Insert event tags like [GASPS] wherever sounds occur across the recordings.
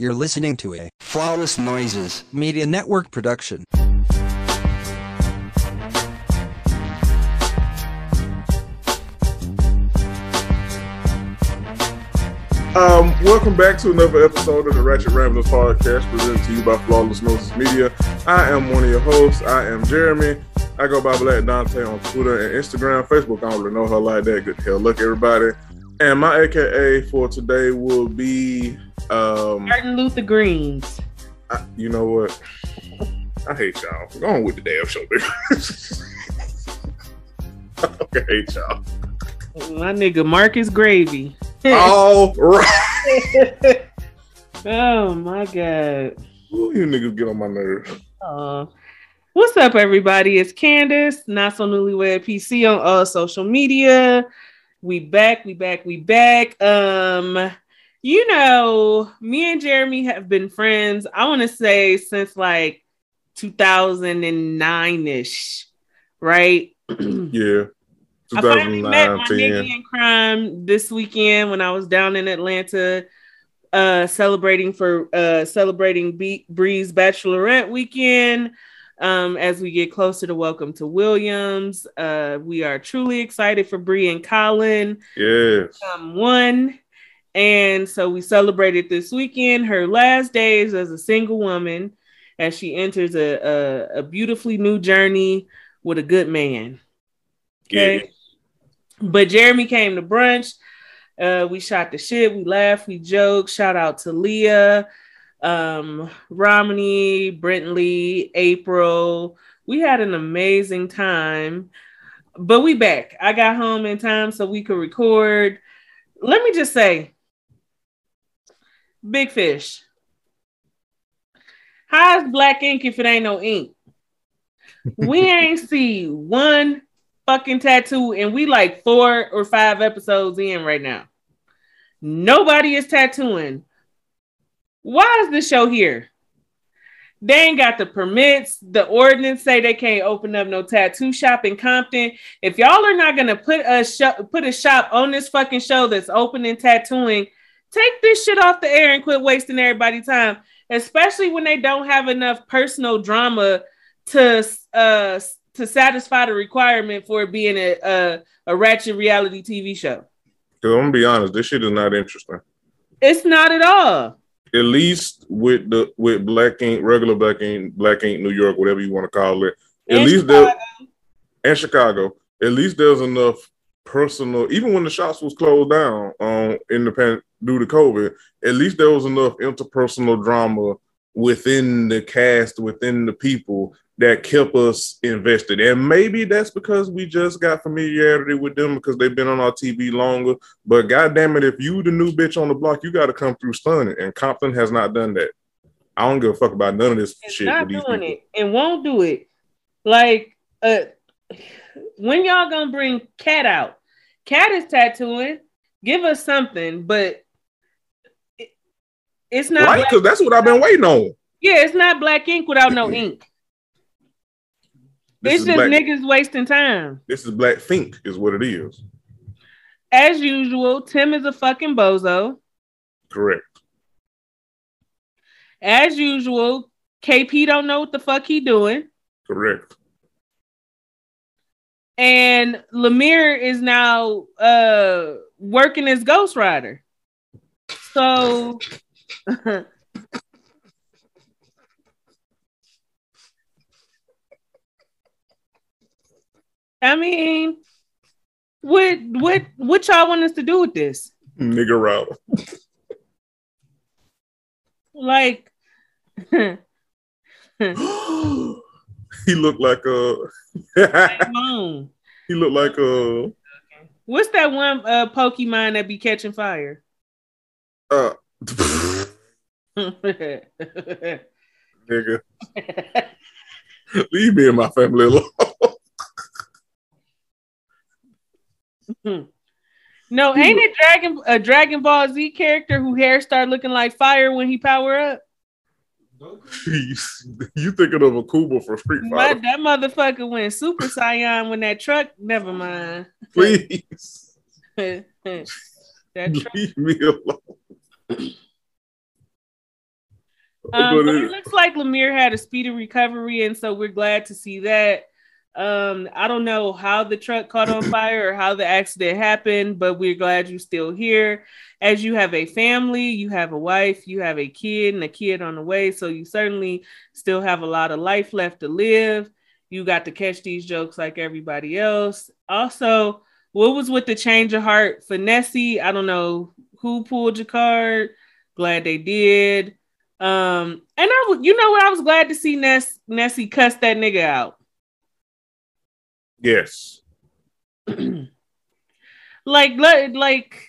You're listening to a Flawless Noises. Media Network production. Um, welcome back to another episode of the Ratchet Ramblers podcast presented to you by Flawless Noises Media. I am one of your hosts. I am Jeremy. I go by Black Dante on Twitter and Instagram. Facebook, I don't really know her like that. Good hell, look everybody. And my AKA for today will be um Martin Luther Greens. I, you know what? I hate y'all. Go on with the damn show, nigga. [LAUGHS] I hate y'all. My nigga Marcus Gravy. All [LAUGHS] right. oh my god. Ooh, you niggas get on my nerves. Uh, what's up, everybody? It's Candace, not so newlywed PC on all social media. We back, we back, we back. Um, you know, me and Jeremy have been friends. I want to say since like 2009 ish, right? [CLEARS THROAT] Yeah. I finally met my 10. nigga in crime this weekend when I was down in Atlanta, uh, celebrating for uh celebrating B- Bree's bachelorette weekend. Um, as we get closer to Welcome to Williams, uh, we are truly excited for Bree and Colin Yes. um, one. And so we celebrated this weekend her last days as a single woman as she enters a, a, a beautifully new journey with a good man. Okay. Yeah. But Jeremy came to brunch. Uh, we shot the shit. We laughed. We joked. Shout out to Leah, um, Romney, Brentley, April. We had an amazing time. But we back. I got home in time so we could record. Let me just say, big fish. How's black ink if it ain't no ink? We [LAUGHS] ain't see one fucking tattoo, and we like four or five episodes in right now. Nobody is tattooing. Why is the show here? They ain't got the permits. The ordinance say they can't open up no tattoo shop in Compton. If y'all are not gonna put a shop, put a shop on this fucking show that's open and tattooing, take this shit off the air and quit wasting everybody's time. Especially when they don't have enough personal drama to uh to satisfy the requirement for it being a a, a ratchet reality TV show. Because I'm gonna be honest, this shit is not interesting. It's not at all. At least with the with Black Ink, regular Black Ink, Black Ink New York, whatever you want to call it. At In least there Chicago, and Chicago, at least there's enough personal. Even when the shops was closed down um in the pan due to COVID, at least there was enough interpersonal drama within the cast, within the people that kept us invested. And maybe that's because we just got familiarity with them because they've been on our TV longer. But goddamn it, if you the new bitch on the block, you got to come through stunning. And Compton has not done that. I don't give a fuck about none of this it's shit. not doing it and won't do it. Like, uh, when y'all gonna bring Cat out? Cat is tattooing. Give us something, but it- it's not. Right? Because that's what I've been waiting on. yeah, it's not black ink without no ink. This it's is just black, niggas wasting time. This is Black Fink, is what it is. As usual, Tim is a fucking bozo. Correct. As usual, KP don't know what the fuck he doing. Correct. And Lemire is now uh working as Ghost Rider. So [LAUGHS] I mean, what what what y'all want us to do with this? Nigga router. Like [GASPS] he looked like a [LAUGHS] he looked like a What's that one uh Pokemon that be catching fire? uh [LAUGHS] [LAUGHS] nigga. Leave me and my family alone. [LAUGHS] No, ain't it Dragon a Dragon Ball Z character who hair start looking like fire when he power up? [LAUGHS] you thinking of Akuma from Street My, Fighter? that motherfucker went Super Saiyan when that truck. Never mind. Please [LAUGHS] that truck. leave me alone. Um, But but it- it looks like Lemire had a speedy recovery, and so we're glad to see that. Um, I don't know how the truck caught on [CLEARS THROAT] fire or how the accident happened, but we're glad you're still here. As you have a family, you have a wife, you have a kid, and a kid on the way, so you certainly still have a lot of life left to live. You got to catch these jokes like everybody else. Also, what was with the change of heart for Nessie? I don't know who pulled your card. Glad they did. Um, and I, you know what? I was glad to see Ness Nessie cuss that nigga out. Yes. [CLEARS THROAT] Like, like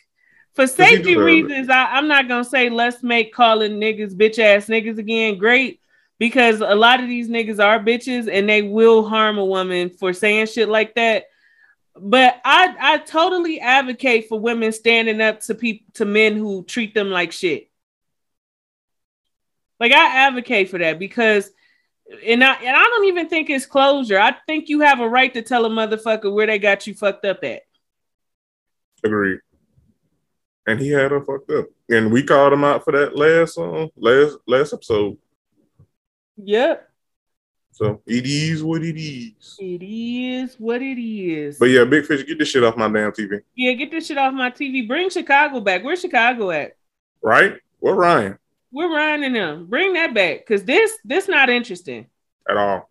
for safety reasons, I, I'm not gonna say let's make calling niggas bitch ass niggas again great because a lot of these niggas are bitches and they will harm a woman for saying shit like that. But I I totally advocate for women standing up to people to men who treat them like shit. Like I advocate for that because and I and I don't even think it's closure. I think you have a right to tell a motherfucker where they got you fucked up at. Agreed. And he had her fucked up. And we called him out for that last um last last episode. Yep. So it is what it is. It is what it is. But yeah, big fish, get this shit off my damn TV. yeah, get this shit off my TV. Bring Chicago back. Where's Chicago at? Right? What Ryan? We're running them. Bring that back. Cause this this not interesting. At all.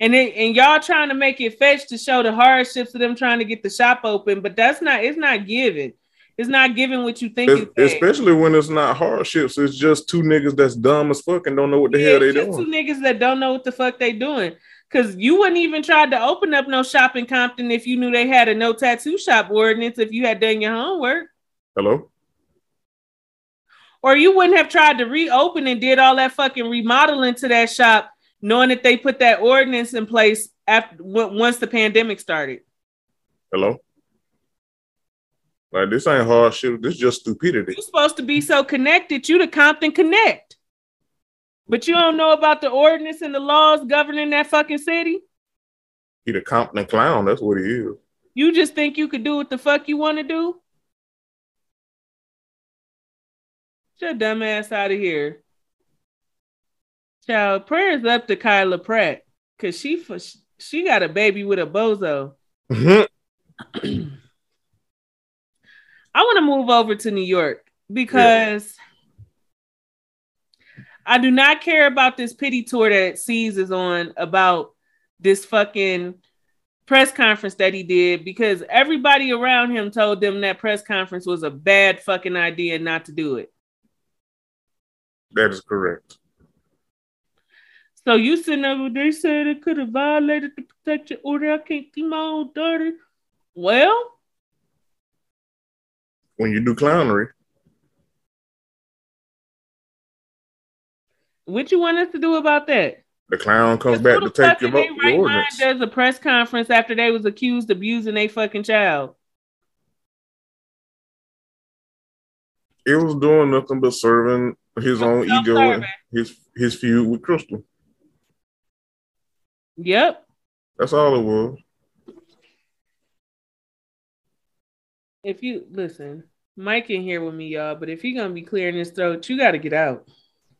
And it, and y'all trying to make it fetch to show the hardships of them trying to get the shop open, but that's not it's not giving. It's not giving what you think it's especially when it's not hardships, it's just two niggas that's dumb as fuck and don't know what the Yeah, hell they doing. two niggas that don't know what the fuck they doing. Cause you wouldn't even try to open up no shop in Compton if you knew they had a no tattoo shop ordinance if you had done your homework. Hello? Or you wouldn't have tried to reopen and did all that fucking remodeling to that shop, knowing that they put that ordinance in place after once the pandemic started. Hello? Like this ain't hard shit. this just stupidity. You're supposed to be so connected. You the Compton Connect, but you don't know about the ordinance and the laws governing that fucking city. He the Compton clown, that's what he is. You just think you could do what the fuck you want to do? Your dumb ass out of here. Child, prayers up to Kyla Pratt. Cause she she got a baby with a bozo. Mhm. I want to move over to New York because I do not care about this pity tour that C's is on about this fucking press conference that he did because everybody around him told them that press conference was a bad fucking idea not to do it. That is correct. So you sitting over, they said it could have violated the protection order. I can't see my own daughter. Well, When you do clownery, what you want us to do about that? the clown comes back to take your, vote, right your ordinance. does a press conference after they was accused of abusing a fucking child? It was doing nothing but serving his own ego and his his feud with Crystal. Yep. That's all it was. If you listen, Mike in here with me, y'all. But if he gonna be clearing his throat, you got to get out.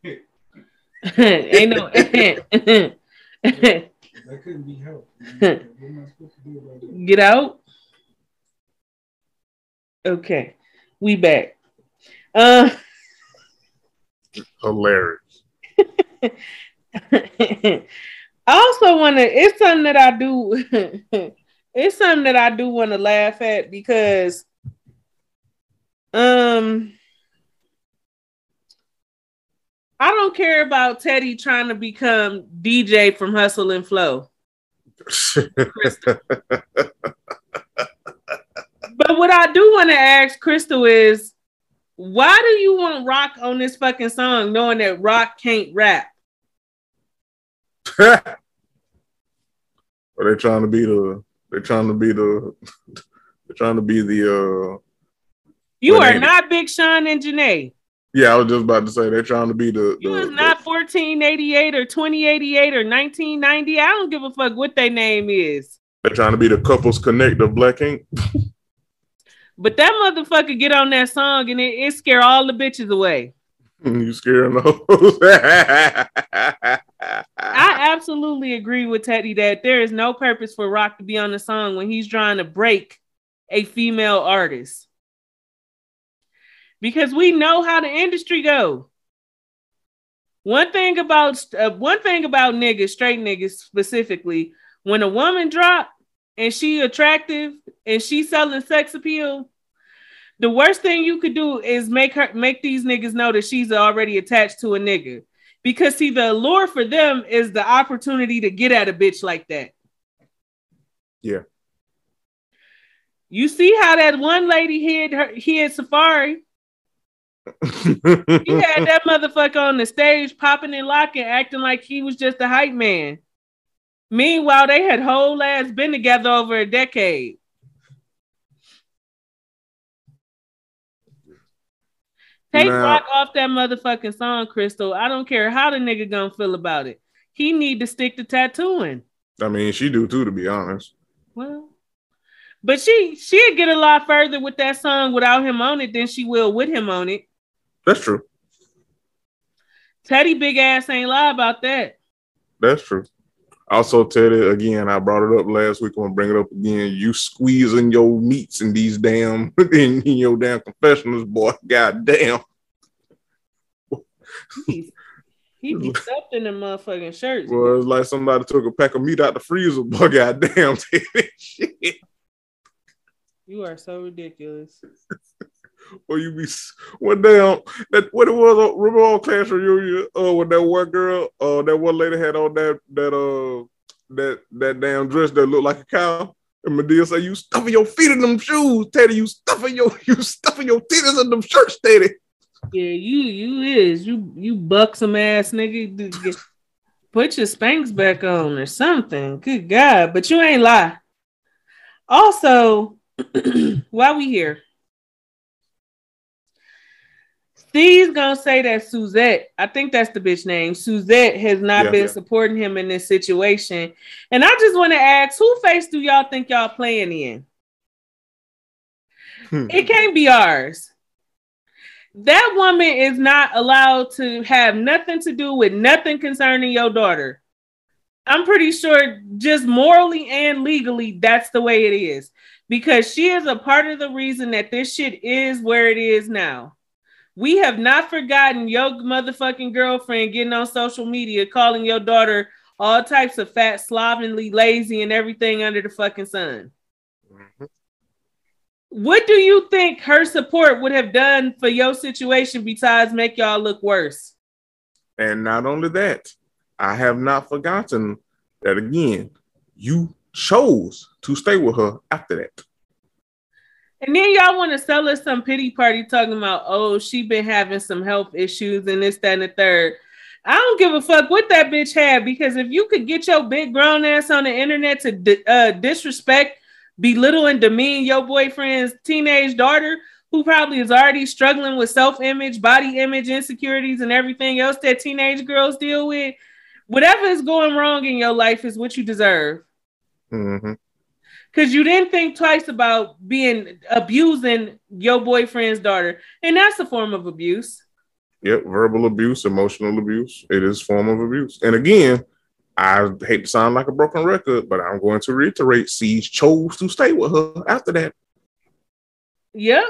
[LAUGHS] Ain't no. [LAUGHS] That couldn't be helped. what am I supposed to do about it? get out. Okay, we back. Uh. Hilarious. [LAUGHS] I also want to. It's something that I do. [LAUGHS] it's something that I do want to laugh at because, um, I don't care about Teddy trying to become DJ from Hustle and Flow. [LAUGHS] But what I do want to ask Crystal is, why do you want Rock on this fucking song, knowing that Rock can't rap? [LAUGHS] Are they trying to be the? They're trying to be the. [LAUGHS] They're trying to be the. uh You are ain't it? not Big Sean and Jhené. Yeah, I was just about to say they're trying to be the. You the- is the- not 1488 or 2088 or 1990. I don't give a fuck what their name is. they're trying to be the couples connect of Black Ink. [LAUGHS] But that motherfucker get on that song and it, it scare all the bitches away. [LAUGHS] You scaring those? I absolutely agree with Teddy that there is no purpose for Rock to be on the song when he's trying to break a female artist. Because we know how the industry go. One thing about uh, one thing about niggas, straight niggas specifically, when a woman drop and she attractive and she selling sex appeal, the worst thing you could do is make her make these niggas know that she's already attached to a nigga. Because see, the allure for them is the opportunity to get at a bitch like that. Yeah. You see how that one lady hid her hid Safaree. [LAUGHS] He had that motherfucker on the stage popping and locking, acting like he was just a hype man. Meanwhile, they had whole ass been together over a decade. Take Now- Rock off that motherfucking song, Crystal. I don't care how the nigga gonna feel about it. He need to stick to tattooing. I mean, she do too, to be honest. Well, but she she'd get a lot further with that song without him on it than she will with him on it. That's true. Teddy big ass ain't lie about that. That's true. Also, Teddy, again, I brought it up last week. I'm gonna bring it up again. You squeezing your meats in these damn [LAUGHS] in, in your damn confessionals, boy. God damn. He, he be [LAUGHS] stuffed in the motherfucking shirts. Well, it's like somebody took a pack of meat out the freezer, boy. [LAUGHS] God damn, Teddy. Shit. You are so ridiculous. Or you be one damn that what it was uh, remember on class reunion uh when that one girl uh that one lady had on that that uh that that damn dress that looked like a cow and Madea said you stuffing your feet in them shoes Teddy you stuffing your [LAUGHS] you stuffing your titties in them shirts Teddy Yeah, you you is you you buxom ass nigga. Put your Spanx back on or something. Good God, but you ain't lie. Also, [CLEARS THROAT] why we here, Steve's gonna say that Suzette, I think that's the bitch name. Suzette has not Yeah. been Yeah. supporting him in this situation. And I just want to ask, who face do y'all think y'all playing in? Hmm. It can't be ours. That woman is not allowed to have nothing to do with nothing concerning your daughter. I'm pretty sure, just morally and legally, that's the way it is. Because she is a part of the reason that this shit is where it is now. We have not forgotten your motherfucking girlfriend getting on social media calling your daughter all types of fat, slovenly, lazy, and everything under the fucking sun. Mm-hmm. What do you think her support would have done for your situation besides make y'all look worse? and not only that I have not forgotten that again you chose to stay with her after that And then y'all want to sell us some pity party talking about, oh, she been having some health issues and this, that, and the third. I don't give a fuck what that bitch had because if you could get your big grown ass on the internet to di- uh, disrespect, belittle, and demean your boyfriend's teenage daughter, who probably is already struggling with self image, body image, insecurities, and everything else that teenage girls deal with, whatever is going wrong in your life is what you deserve. Mhm. Because you didn't think twice about being abusing your boyfriend's daughter. And that's a form of abuse. Yep, verbal abuse, emotional abuse. It is form of abuse. And again, I hate to sound like a broken record, but I'm going to reiterate: Siege chose to stay with her after that. Yep.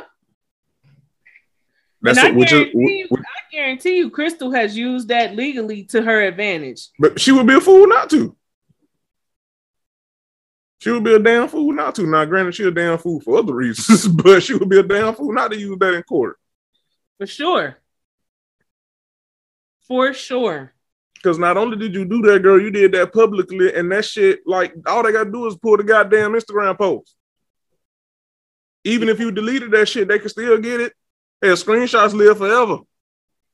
That's and I it, which is, you, I guarantee you, Crystal has used that legally to her advantage. but she would be a fool not to. She would be a damn fool not to. Now, granted, she a damn fool for other reasons, [LAUGHS] but she would be a damn fool not to use that in court. For sure. For sure. Because not only did you do that, girl, you did that publicly, and that shit, like, all they gotta do is pull the goddamn Instagram post. Even if you deleted that shit, they can still get it. Hell, screenshots live forever.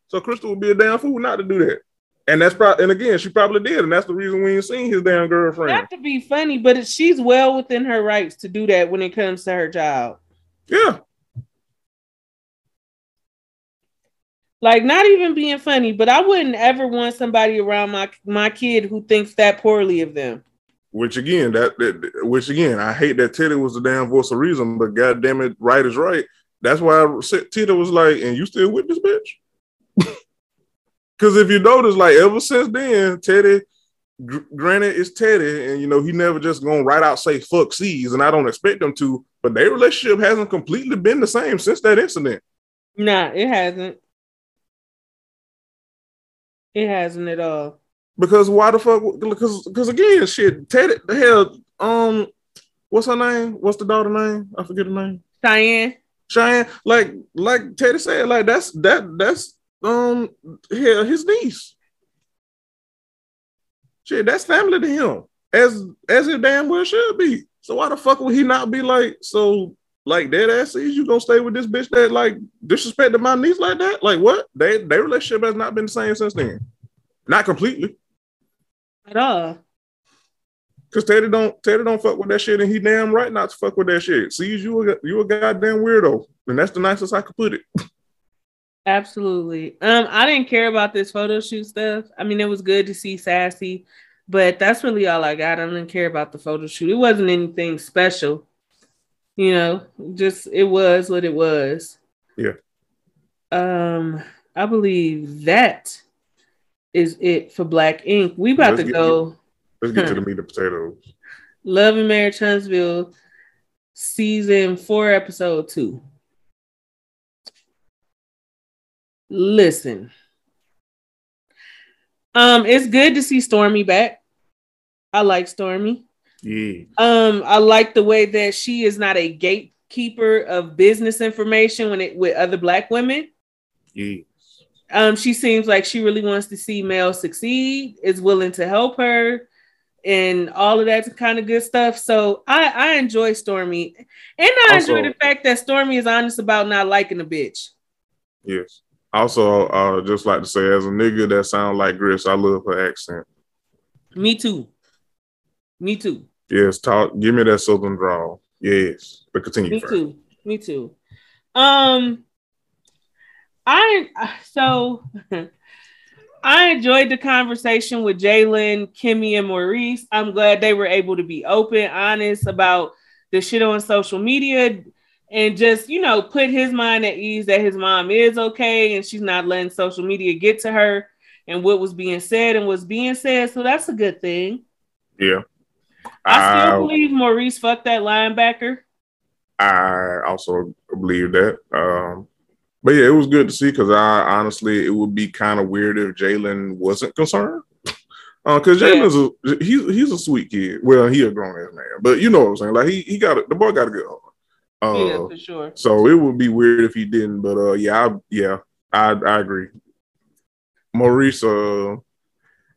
So Crystal would be a damn fool not to do that. And that's probably, and again, she probably did, and that's the reason we ain't seen his damn girlfriend. Not to be funny, but she's well within her rights to do that when it comes to her child. Yeah, Like, not even being funny, but I wouldn't ever want somebody around my my kid who thinks that poorly of them. which again, that, that which again, I hate that Teddy was the damn voice of reason, but goddamn it, right is right. That's why I said Teddy was like, and you still with this bitch? [LAUGHS] Because if you notice, like ever since then, Teddy, gr- granted, it's Teddy, and you know he never just gonna right out say fuck C's, and I don't expect them to. But their relationship hasn't completely been the same since that incident. Nah, it hasn't. It hasn't at all. Because why the fuck? Because because again, shit, Teddy, the hell, um, what's her name? What's the daughter name? I forget the name. Cheyenne. Cheyenne, like like Teddy said, like that's that that's um hell, his niece. Shit, that's family to him, as as it damn well should be. So why the fuck would he not be like so? Like dead ass is you gonna stay with this bitch that like disrespected my niece like that? Like what? They their relationship has not been the same since then. Not completely. At all. Cause Teddy don't Teddy don't fuck with that shit, and he damn right not to fuck with that shit. Sees you a you a goddamn weirdo, and that's the nicest I could put it. [LAUGHS] Absolutely. Um, I didn't care about this photo shoot stuff. I mean, it was good to see Sassy, but that's really all I got. I didn't care about the photo shoot. It wasn't anything special. You know, just it was what it was. Yeah. Um, I believe that is it for Black Ink. We about Let's to get- go Let's get to the meat and potatoes. Love and Marriage Huntsville, season four, episode two. Listen, um, it's good to see Stormi back. I like Stormi. Yeah. Um, I like the way that she is not a gatekeeper of business information when it with other black women. Yeah. Um, she seems like she really wants to see Mel succeed, is willing to help her, and all of that kind of good stuff. So I, I enjoy Stormi, and I Also- enjoy the fact that Stormi is honest about not liking a bitch. Yes. Also, uh, just like to say, as a nigga that sounds like Gris, I love her accent. Me too. Me too. Yes, talk. Give me that southern drawl. Yes, but continue. Me first. too. Me too. Um, I so [LAUGHS] I enjoyed the conversation with Jalen, Kimmy, and Maurice. I'm glad they were able to be open, honest about the shit on social media, and just you know put his mind at ease that his mom is okay and she's not letting social media get to her and what was being said and what's being said. So that's a good thing. Yeah. I still I, believe Maurice fucked that linebacker. I also believe that. Um, but yeah, it was good to see because I honestly, it would be kind of weird if Jalen wasn't concerned. [LAUGHS] Because Yeah. Jalen's a he's he's a sweet kid. Well, he a grown ass man, but you know what I'm saying. Like he he got a, the boy got a good heart. Uh, yeah, for sure. So it would be weird if he didn't, but uh, yeah, I, yeah, I I agree. Maurice, uh,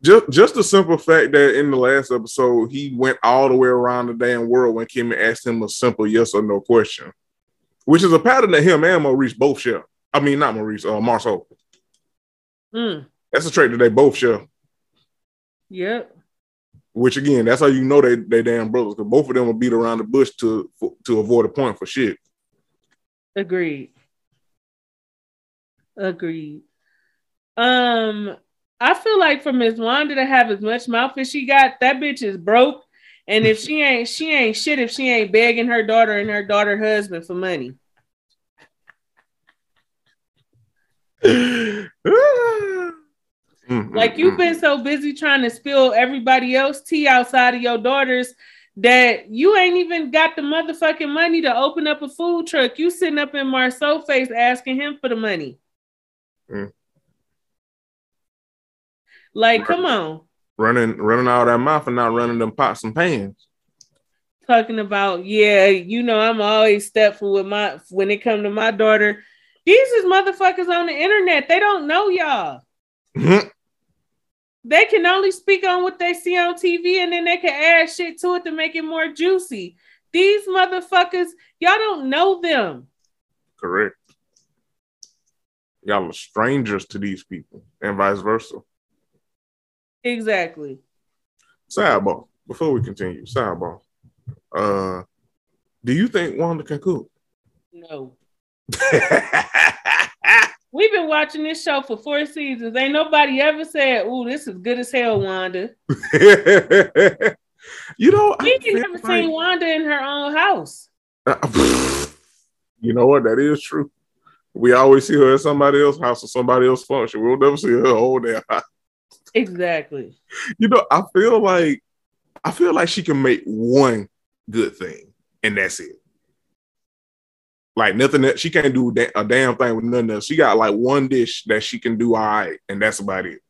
just just the simple fact that in the last episode he went all the way around the damn world when Kimmy asked him a simple yes or no question, which is a pattern that him and Maurice both share. I mean, not Maurice, uh, Marsau. Mm, That's a trait that they both share. yep. Which again, that's how you know they they damn brothers because both of them will beat around the bush to for, to avoid a point for shit. Agreed. Agreed. Um, I feel like for Miss Wanda to have as much mouth as she got, that bitch is broke. And if she ain't, she ain't shit if she ain't begging her daughter and her daughter husband for money. [LAUGHS] Mm, Like you've mm. been so busy trying to spill everybody else tea outside of your daughters that you ain't even got the motherfucking money to open up a food truck. You sitting up in Marsau face asking him for the money. Mm. Like, come on. running running out of that mouth and not running them pots and pans. Talking about, yeah, you know, I'm always stepful with my when it come to my daughter. These is motherfuckers on the internet. They don't know y'all. [LAUGHS] They can only speak on what they see on TV and then they can add shit to it to make it more juicy. These motherfuckers, y'all don't know them. Correct. Y'all are strangers to these people, and vice versa. Exactly. Sidebar. Before we continue, sidebar. Uh, do you think Wanda can cook? No. [LAUGHS] We've been watching this show for four seasons. Ain't nobody ever said, "Ooh, this is good as hell, Wanda." [LAUGHS] you know, We ain't never like- seen Wanda in her own house. [LAUGHS] you know what? That is true. We always see her at somebody else's house or somebody else's function. We'll never see her whole damn house. Exactly. [LAUGHS] You know, I feel like I feel like she can make one good thing, and that's it. Like nothing that she can't do a damn thing with nothing else. She got like one dish that she can do all right, and that's about it.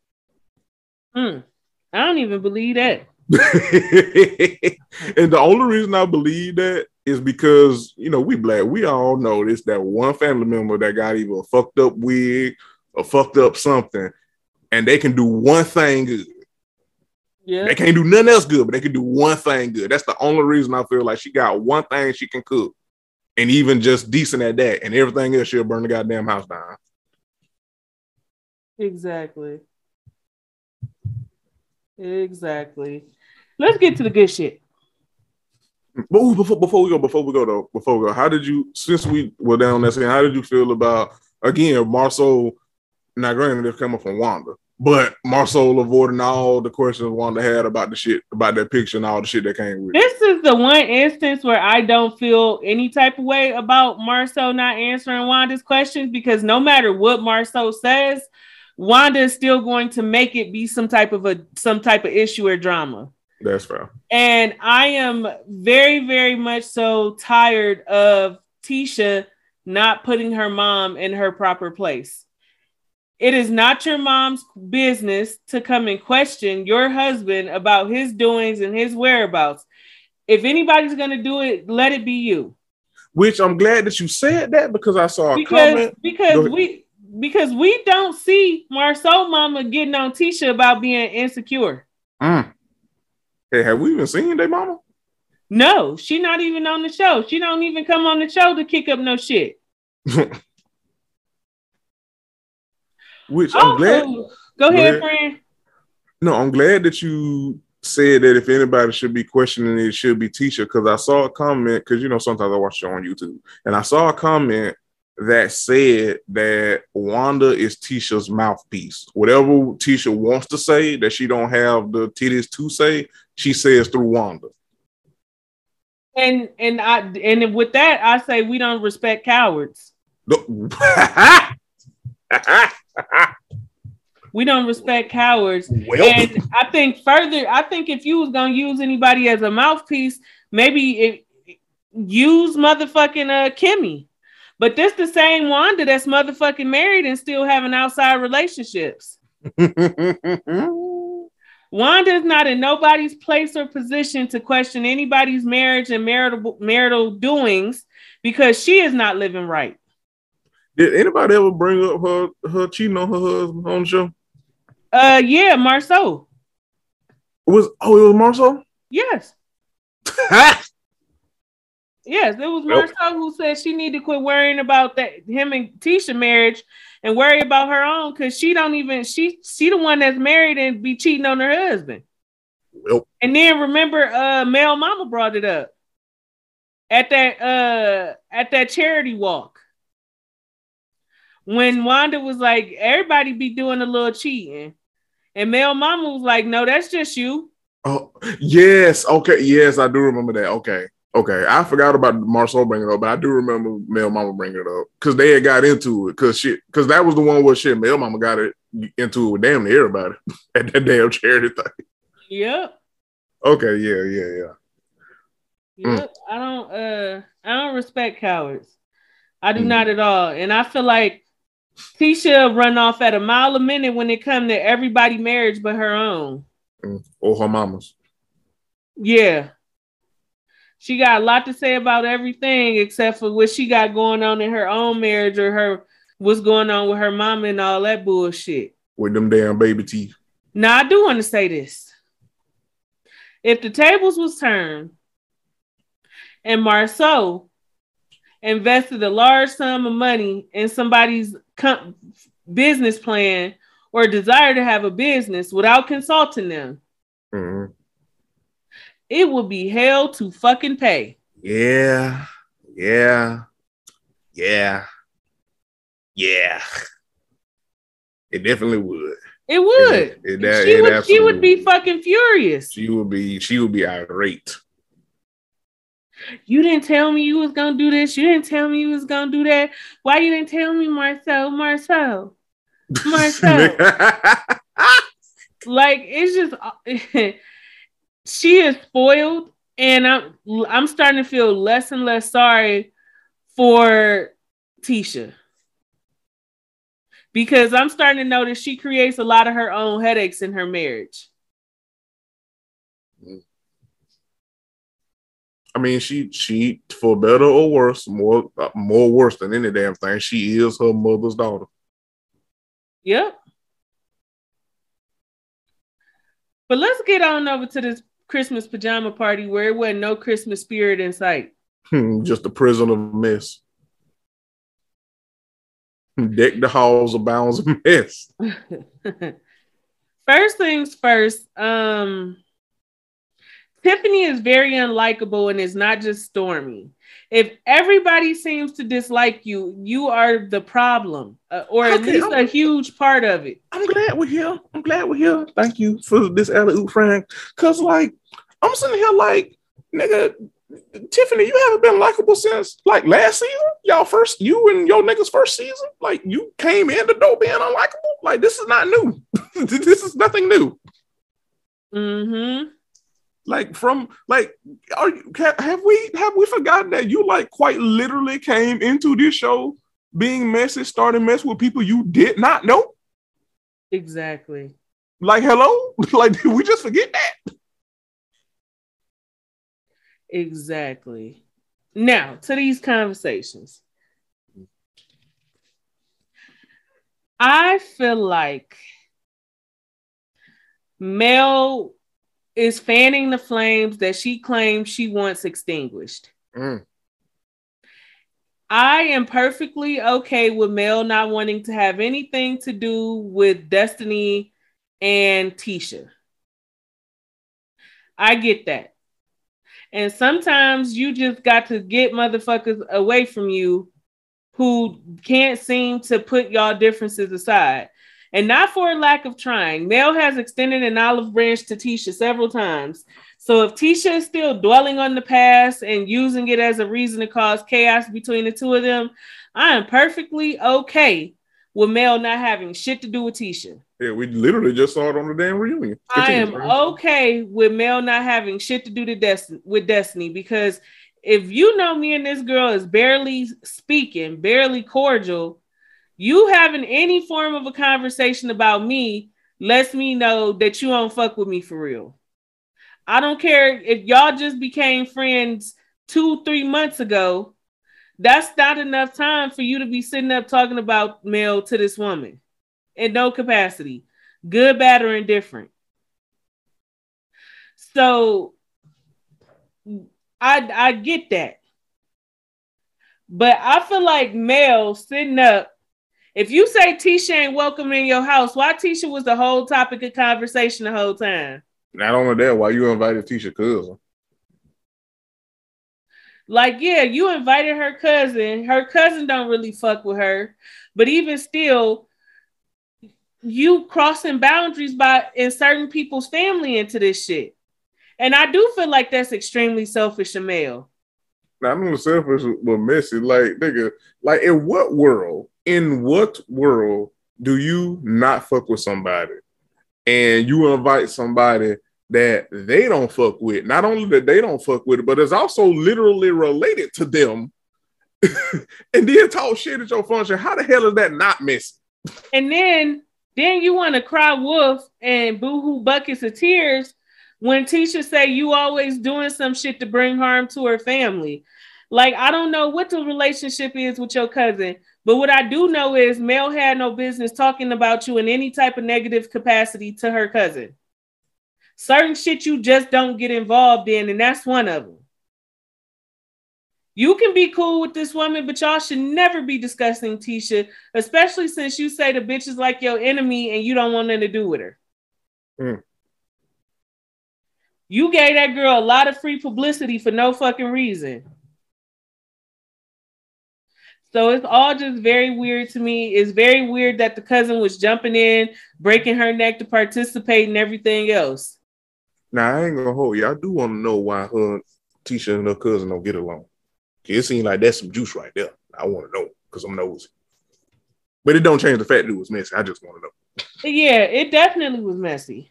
Hmm. I don't even believe that. [LAUGHS] and the only reason I believe that is because you know we black. We all know this that one family member that got either a fucked up wig or fucked up something, and they can do one thing good. Yeah. They can't do nothing else good, but they can do one thing good. That's the only reason I feel like she got one thing she can cook, and even just decent at that, and everything else she'll burn the goddamn house down. Exactly. Exactly. Let's get to the good shit. But before before we go, before we go though, before we go, how did you since we were down that scene, how did you feel about again Marsau? Now, granted, they're coming from Wanda, but Marsau avoiding all the questions Wanda had about the shit about that picture and all the shit that came with. it. This is the one instance where I don't feel any type of way about Marsau not answering Wanda's questions because no matter what Marsau says, Wanda is still going to make it be some type of a some type of issue or drama. That's fair. And I am very, very much so tired of Tisha not putting her mom in her proper place. It is not your mom's business to come and question your husband about his doings and his whereabouts. If anybody's going to do it, let it be you. Which I'm glad that you said that because I saw a Because comment. Because we because we don't see Marsau mama getting on Tisha about being insecure. Mm. Hey, have we even seen their mama? No, she not even on the show. She don't even come on the show to kick up no shit. [LAUGHS] Which I'm oh, glad. Go ahead, ahead. friend. No, I'm glad that you said that if anybody should be questioning it, it should be Tisha. Because I saw a comment, because you know, sometimes I watch show on YouTube, and I saw a comment that said that Wanda is Tisha's mouthpiece. Whatever Tisha wants to say that she don't have the titties to say, she says through Wanda. And and I and with that, I say we don't respect cowards. [LAUGHS] [LAUGHS] We don't respect cowards. well, And I think further, I think if you was gonna use anybody as a mouthpiece, maybe it use motherfucking uh Kimmy. But this the same Wanda that's motherfucking married and still having outside relationships. [LAUGHS] Wanda's not in nobody's place or position to question anybody's marriage and marital marital doings because she is not living right. Did anybody ever bring up her her cheating on her husband on the show? Uh yeah, Marsau. It was oh, it was Marsau. Yes. [LAUGHS] Yes, it was Well- Marsau who said she need to quit worrying about that him and Tisha marriage and worry about her own because she don't even she she the one that's married and be cheating on her husband. well, And then remember, uh, Mel Mama brought it up at that uh at that charity walk when Wanda was like, everybody be doing a little cheating, and Mel Mama was like, no, that's just you. oh yes, okay, yes, I do remember that. Okay, okay, I forgot about Marsau bringing it up, but I do remember Mel Mama bringing it up because they had got into it because shit, because that was the one where shit Mel Mama got it into it with damn near everybody [LAUGHS] at that damn charity thing. Yep. Okay, yeah, yeah, yeah. Mm. I don't uh I don't respect cowards. I do Mm. not at all. And I feel like Tisha run off at a mile a minute when it come to everybody marriage but her own. Mm. Or her mamas. Yeah. She got a lot to say about everything except for what she got going on in her own marriage or her what's going on with her mama and all that bullshit. with them damn baby teeth. Now I do want to say this. If the tables was turned and Marsau invested a large sum of money in somebody's com- business plan or desire to have a business without consulting them, Mhm. it would be hell to fucking pay. Yeah, yeah, yeah, yeah. It definitely would. It would. It, it, she it would. She would be fucking furious. She would be. She would be irate. You didn't tell me you was gonna do this. You didn't tell me you was gonna do that. Why you didn't tell me, Marsau? Marsau. Marsau. [LAUGHS] like it's just [LAUGHS] she is spoiled and I'm I'm starting to feel less and less sorry for Tisha. Because I'm starting to notice she creates a lot of her own headaches in her marriage. I mean, she she for better or worse, more uh, more worse than any damn thing. She is her mother's daughter. Yep. But let's get on over to this Christmas pajama party where it wasn't no Christmas spirit in sight. Just a prison of mess. Deck the halls of bounds of mess. [LAUGHS] first things first, um, Tiffany is very unlikable and is not just Stormi. If everybody seems to dislike you, you are the problem, uh, or at least I'm- a huge part of it. I'm glad we're here. I'm glad we're here. Thank you for this alley oop, Frank. Cause like I'm sitting here like, nigga, Tiffany, you haven't been likable since like last season. Y'all first, you and your niggas first season. Like you came in the door being unlikable. Like this is not new. [LAUGHS] this is nothing new. Mm-hmm. Like from like, are you have we have we forgotten that you like quite literally came into this show being messy, starting mess with people you did not know? Exactly. Like hello, [LAUGHS] like did we just forget that? Exactly. Now to these conversations. I feel like Mel is fanning the flames that she claims she wants extinguished. Mm. I am perfectly okay with Mel not wanting to have anything to do with Destiny and Tisha. I get that. And sometimes you just got to get motherfuckers away from you who can't seem to put y'all differences aside. And not for a lack of trying. Mel has extended an olive branch to Tisha several times. So if Tisha is still dwelling on the past and using it as a reason to cause chaos between the two of them, I am perfectly okay with Mel not having shit to do with Tisha. Yeah, we literally just saw it on the damn reunion. I am okay with Mel not having shit to do to Destiny with Destiny because if you know me and this girl is barely speaking, barely cordial, you having any form of a conversation about me lets me know that you don't fuck with me for real. I don't care if y'all just became friends two, three months ago. That's not enough time for you to be sitting up talking about Mel to this woman in no capacity, good, bad, or indifferent. So I I get that. But I feel like Mel sitting up. If you say Tisha ain't welcome in your house, why Tisha was the whole topic of conversation the whole time? Not only that, why you invited Tisha cousin? Like, yeah, you invited her cousin. Her cousin don't really fuck with her, but even still, you crossing boundaries by inserting people's family into this shit. And I do feel like that's extremely selfish male. Not only selfish but messy. Like nigga, like in what world? In what world do you not fuck with somebody, and you invite somebody that they don't fuck with? Not only that they don't fuck with it, but it's also literally related to them, [LAUGHS] and then talk shit at your function. How the hell is that not messy? And then then you want to cry wolf and boohoo buckets of tears when Tisha say you always doing some shit to bring harm to her family. Like I don't know what the relationship is with your cousin, but what I do know is Mel had no business talking about you in any type of negative capacity to her cousin. Certain shit you just don't get involved in, and that's one of them. You can be cool with this woman, but y'all should never be discussing Tisha, especially since you say the bitch is like your enemy and you don't want nothing to do with her. Mm. You gave that girl a lot of free publicity for no fucking reason. So it's all just very weird to me. It's very weird that the cousin was jumping in, breaking her neck to participate and everything else. Now I ain't gonna hold you. I do want to know why her Tisha and her cousin don't get along? It seems like that's some juice right there. I want to know because I'm nosy. But it don't change the fact that it was messy. I just want to know. Yeah, it definitely was messy.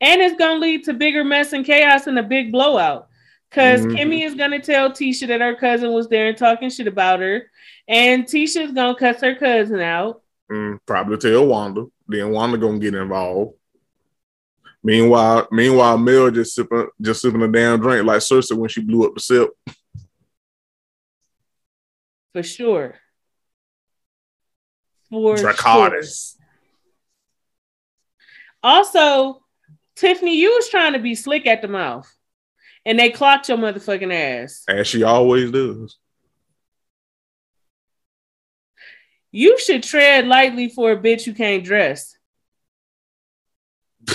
And it's gonna lead to bigger mess and chaos and a big blowout. Because Mhm. Kimmy is gonna tell Tisha that her cousin was there and talking shit about her. And Tisha's gonna cuss her cousin out. Mm, probably tell Wanda. Then Wanda gonna get involved. Meanwhile, meanwhile, Mel just sipping, just sipping a damn drink like Cersei when she blew up the Sept. For sure. For sure. Also, Tiffany, you was trying to be slick at the mouth. And they clocked your motherfucking ass. as she always does. You should tread lightly for a bitch who can't dress. [LAUGHS]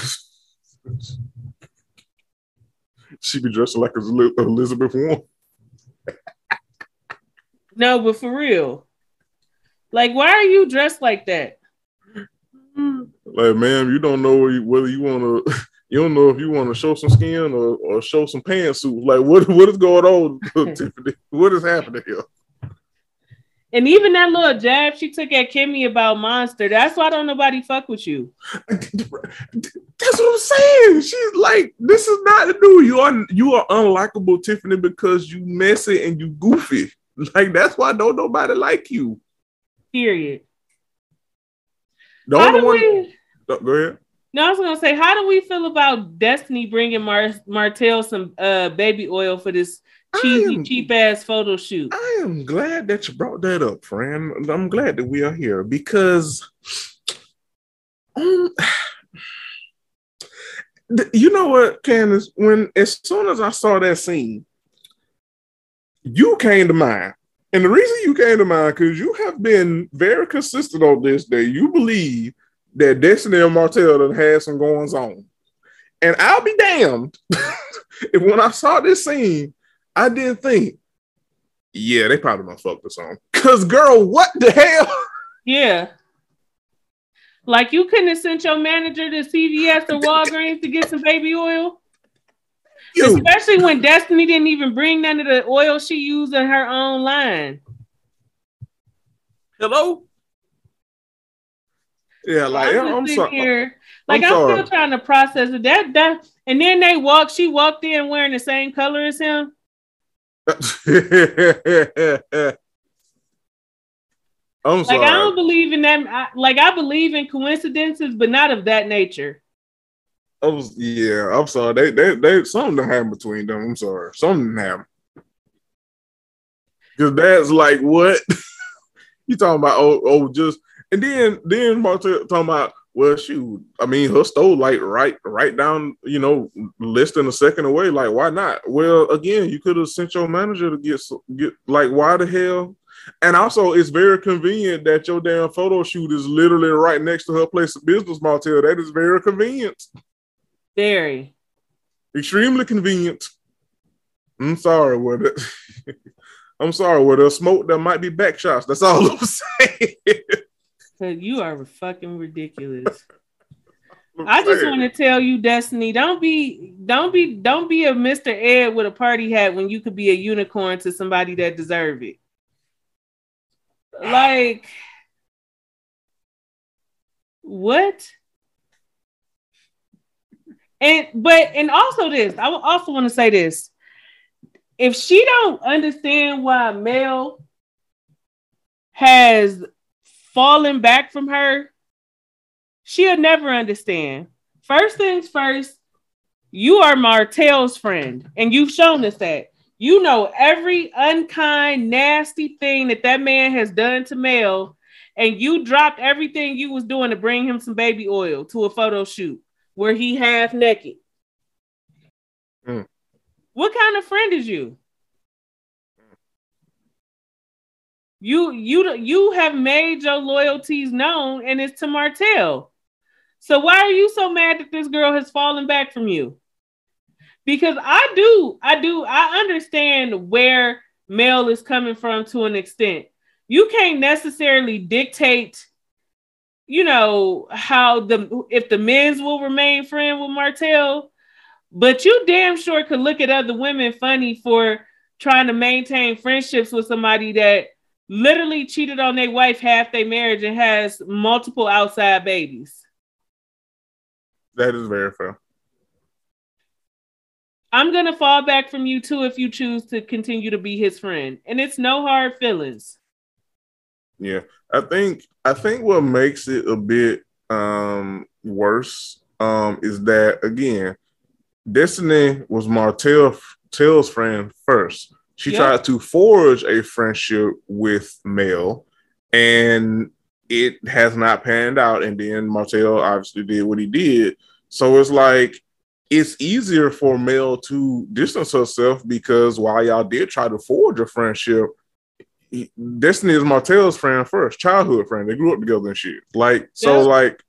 she be dressing like Eli- Elizabeth Warren. [LAUGHS] No, but for real. Like, why are you dressed like that? Like, ma'am, you don't know whether you want to. You don't know if you want to show some skin or, or show some pantsuits. Like, what what is going on, [LAUGHS] Tiffany? What is happening here? And even that little jab she took at Kimmy about Monster, that's why don't nobody fuck with you. That's what I'm saying. She's like, this is not the new. You are you are unlikable, Tiffany, because you messy and you goofy. Like that's why don't nobody like you. Period. The only one. we, Go oh, go ahead. No, I was gonna say, how do we feel about Destiny bringing Mar- Martell some uh, baby oil for this cheesy, am- cheap ass photo shoot? I am glad that you brought that up, friend. I'm glad that we are here because, um, [SIGHS] you know what, Candace? When as soon as I saw that scene, you came to mind, and the reason you came to mind because you have been very consistent on this that you believe that Destiny and Martell done had some goings on, and I'll be damned [LAUGHS] if when I saw this scene, I didn't think. Yeah, they probably gonna fuck this on. Cause girl, what the hell? Yeah. Like you couldn't have sent your manager to CVS or Walgreens to get some baby oil? You Especially when Destiny didn't even bring none of the oil she used in her own line. hello? Yeah, like I'm, I'm, sorry. here, like I'm I'm, still trying to process it. That that and then they walked, she walked in wearing the same color as him. [LAUGHS] I'm Like sorry. I don't believe in that. I, like I believe in coincidences, but not of that nature. I was, yeah, I'm sorry. They, they, they, something happened between them. I'm sorry. Something happened. Because that's like, what? [LAUGHS] you talking about, oh, oh, just, and then, then Martell talking about, well, shoot, I mean, her stole like right, right down, you know, less than a second away. Like, why not? Well, again, you could have sent your manager to get, get, like, why the hell? And also, it's very convenient that your damn photo shoot is literally right next to her place of business, Martell. That is very convenient. Very. extremely convenient. I'm sorry, with it. [LAUGHS] I'm sorry, with a smoke there might be back shots. That's all I'm [LAUGHS] saying. Cause you are fucking ridiculous. I just want to tell you, Destiny, don't be, don't be, don't be a Mr. Ed with a party hat when you could be a unicorn to somebody that deserve it. Like, what? And but and also this, I also want to say this: if she don't understand why Mel has fallen back from her, she'll never understand. First things first, you are Martell's friend, and you've shown us that. You know every unkind, nasty thing that that man has done to Mel, and you dropped everything you was doing to bring him some baby oil to a photo shoot where he half naked. Mm. What kind of friend is you? You you you have made your loyalties known, and it's to Martell. So why are you so mad that this girl has fallen back from you? Because I do, I do, I understand where Mel is coming from to an extent. You can't necessarily dictate, you know, how the if the men's will remain friend with Martell, But you damn sure could look at other women funny for trying to maintain friendships with somebody that literally cheated on their wife half their marriage and has multiple outside babies. That is very fair. I'm gonna fall back from you too if you choose to continue to be his friend. And it's no hard feelings. Yeah, I think I think what makes it a bit um worse um is that again, Destiny was Martell Tell's friend first. She Yep. tried to forge a friendship with Mel, and it has not panned out. And then Martell obviously did what he did. So it's like it's easier for Mel to distance herself because while y'all did try to forge a friendship, Destiny is Martell's friend first, childhood friend. They grew up together and shit. Like so, Yeah. like,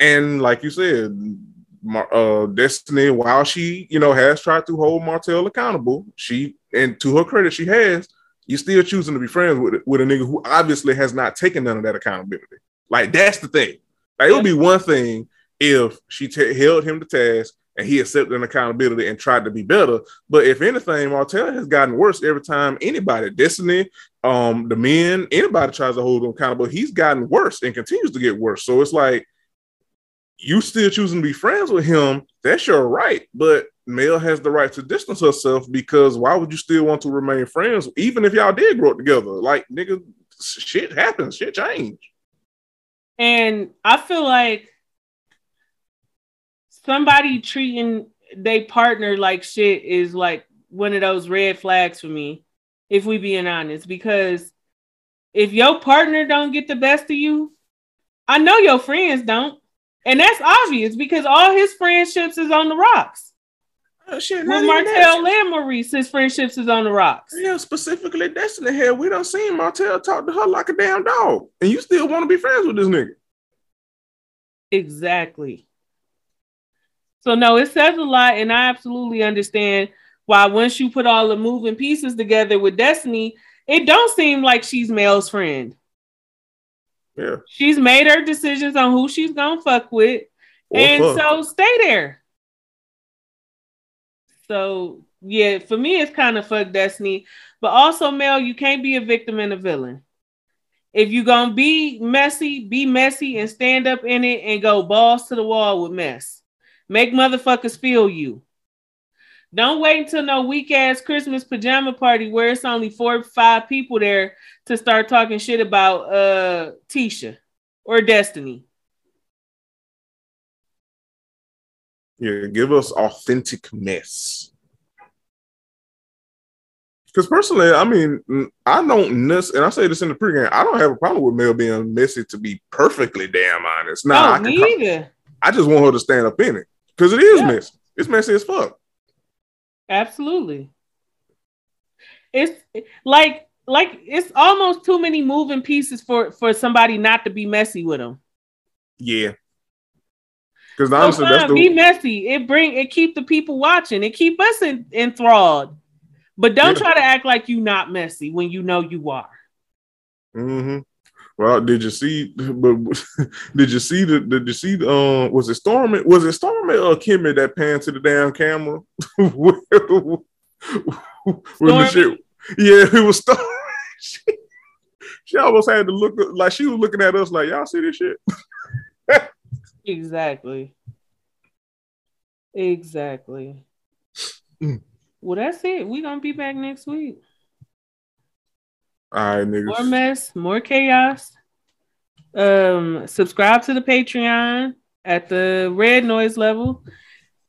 and like you said, uh, Destiny, while she you know has tried to hold Martell accountable, she and to her credit, she has. You're still choosing to be friends with with a nigga who obviously has not taken none of that accountability. Like that's the thing. Like it would be one thing if she ta held him to task and he accepted an accountability and tried to be better. But if anything, Martell has gotten worse every time anybody, Destiny, um, the men, anybody tries to hold him accountable, he's gotten worse and continues to get worse. So it's like you still choosing to be friends with him, that's your right. But Mel has the right to distance herself because why would you still want to remain friends, even if y'all did grow up together? Like, nigga, shit happens, shit change. And I feel like somebody treating their partner like shit is like one of those red flags for me, if we being honest. Because if your partner don't get the best of you, I know your friends don't. And that's obvious because all his friendships is on the rocks. Oh, shit, With. Martell and Maurice, his friendships is on the rocks. Yeah, specifically Destiny here. We don't see Martell talk to her like a damn dog. And you still want to be friends with this nigga. Exactly. So no, it says a lot, and I absolutely understand why once you put all the moving pieces together with Destiny, it don't seem like she's Mel's friend. Yeah. She's made her decisions on who she's gonna fuck with, Or and fuck. so stay there. So yeah, for me, it's kind of fuck Destiny, but also Mel, you can't be a victim and a villain. If you're gonna be messy, be messy and stand up in it and go balls to the wall with mess. Make motherfuckers feel you. Don't wait until no weak ass Christmas pajama party where it's only four or five people there to start talking shit about uh Tisha or Destiny. Yeah, give us authentic mess. Because personally, I mean, mm, I don't miss, and I say this in the pregame, I don't have a problem with Mel being messy to be perfectly damn honest. Nah, no, I, can, me either. I just want her to stand up in it because it is Yeah. messy. It's messy as fuck. Absolutely. It's like like it's almost too many moving pieces for for somebody not to be messy with them. Yeah. Because So honestly, fine, that's the be messy. It bring it keep the people watching. It keep us in, enthralled. But don't Yeah. try to act like you not messy when you know you are. hmm Well, did you see? But [LAUGHS] did you see the? Did you see? the, Um, was it Stormi? Was it Stormi or Kimmy that panned to the damn camera? [LAUGHS] when the shit, yeah, it was Stormi. she, [LAUGHS] she almost had to look like she was looking at us like, y'all see this shit? Exactly. Exactly. Mm. Well, that's it. we gonna be back next week. All right, more mess, more chaos. Um, subscribe to the Patreon at the red noise level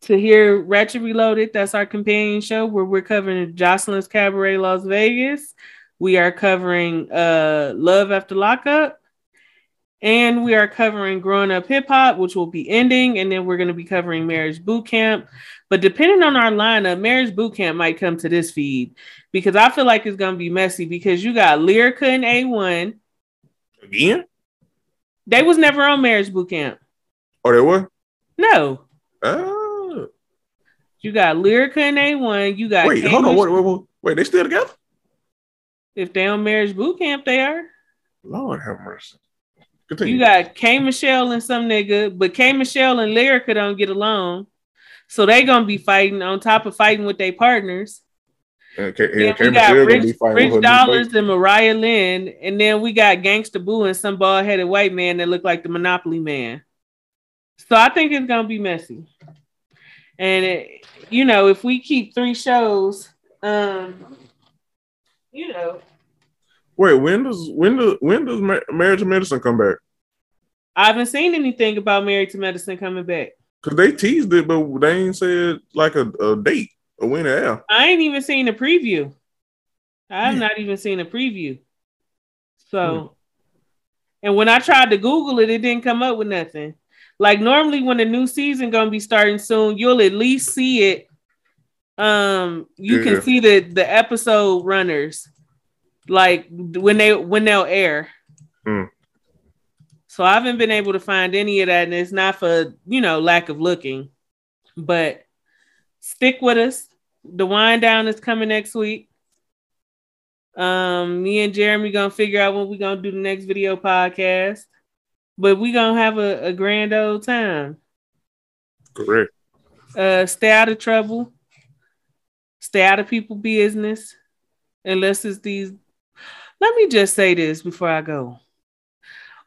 to hear Ratchet Reloaded. That's our companion show where we're covering Joseline's Cabaret Las Vegas. We are covering uh Love After Lockup. And we are covering Growing Up Hip Hop, which will be ending. And then we're going to be covering Marriage Boot Camp. But depending on our lineup, Marriage Boot Camp might come to this feed because I feel like it's gonna be messy because you got Lyrica and A1. Again? They was never on marriage boot camp. Oh, they were. No. Oh, You got Lyrica and A1. You got wait, hold on. Wait, wait, wait, wait. They still together? if they on marriage boot camp, they are. Lord have mercy. Continue. You got K Michelle and some nigga, but K Michelle and Lyrica don't get along. So they gonna be fighting on top of fighting with their partners. And, K- Then and we K. got Rich, Rich with her new Dollars and Mariah Lynn, and then we got Gangsta Boo and some bald headed white man that look like the Monopoly man. So I think it's gonna be messy. And it, you know, if we keep three shows, um, you know, Wait, when does when does when does Ma- Marriage and Medicine come back? I haven't seen anything about Married to Medicine coming back. Because they teased it, but they ain't said like a, a date or when it air. I ain't even seen a preview. I have Hmm. not even seen a preview. So, and when I tried to Google it, it didn't come up with nothing. Like normally, when the new season gonna be starting soon, you'll at least see it. Um, you Yeah. can see the the episode runners, like when they when they'll air. Hmm. So I haven't been able to find any of that, and it's not for you know lack of looking, but stick with us. The wind down is coming next week. Um, me and Jeremy gonna figure out when we gonna do the next video podcast, but we gonna have a, a grand old time. Correct. Uh, stay out of trouble. Stay out of people business, unless it's these. Let me just say this before I go.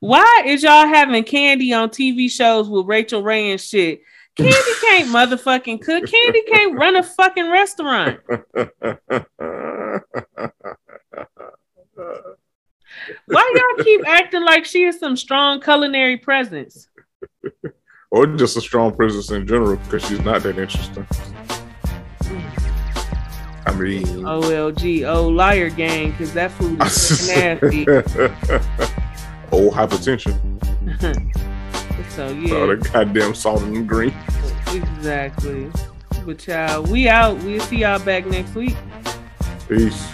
Why is y'all having Candy on TV shows with Rachael Ray and shit? Candy can't motherfucking cook. Candy can't run a fucking restaurant. Why y'all keep acting like she is some strong culinary presence? or just a strong presence in general because she's not that interesting. I mean, OLG, oh liar gang, because that food is nasty. [LAUGHS] oh, hypertension. [LAUGHS] so All yeah, that goddamn salt and green. exactly. But y'all, we out. We'll see y'all back next week. Peace.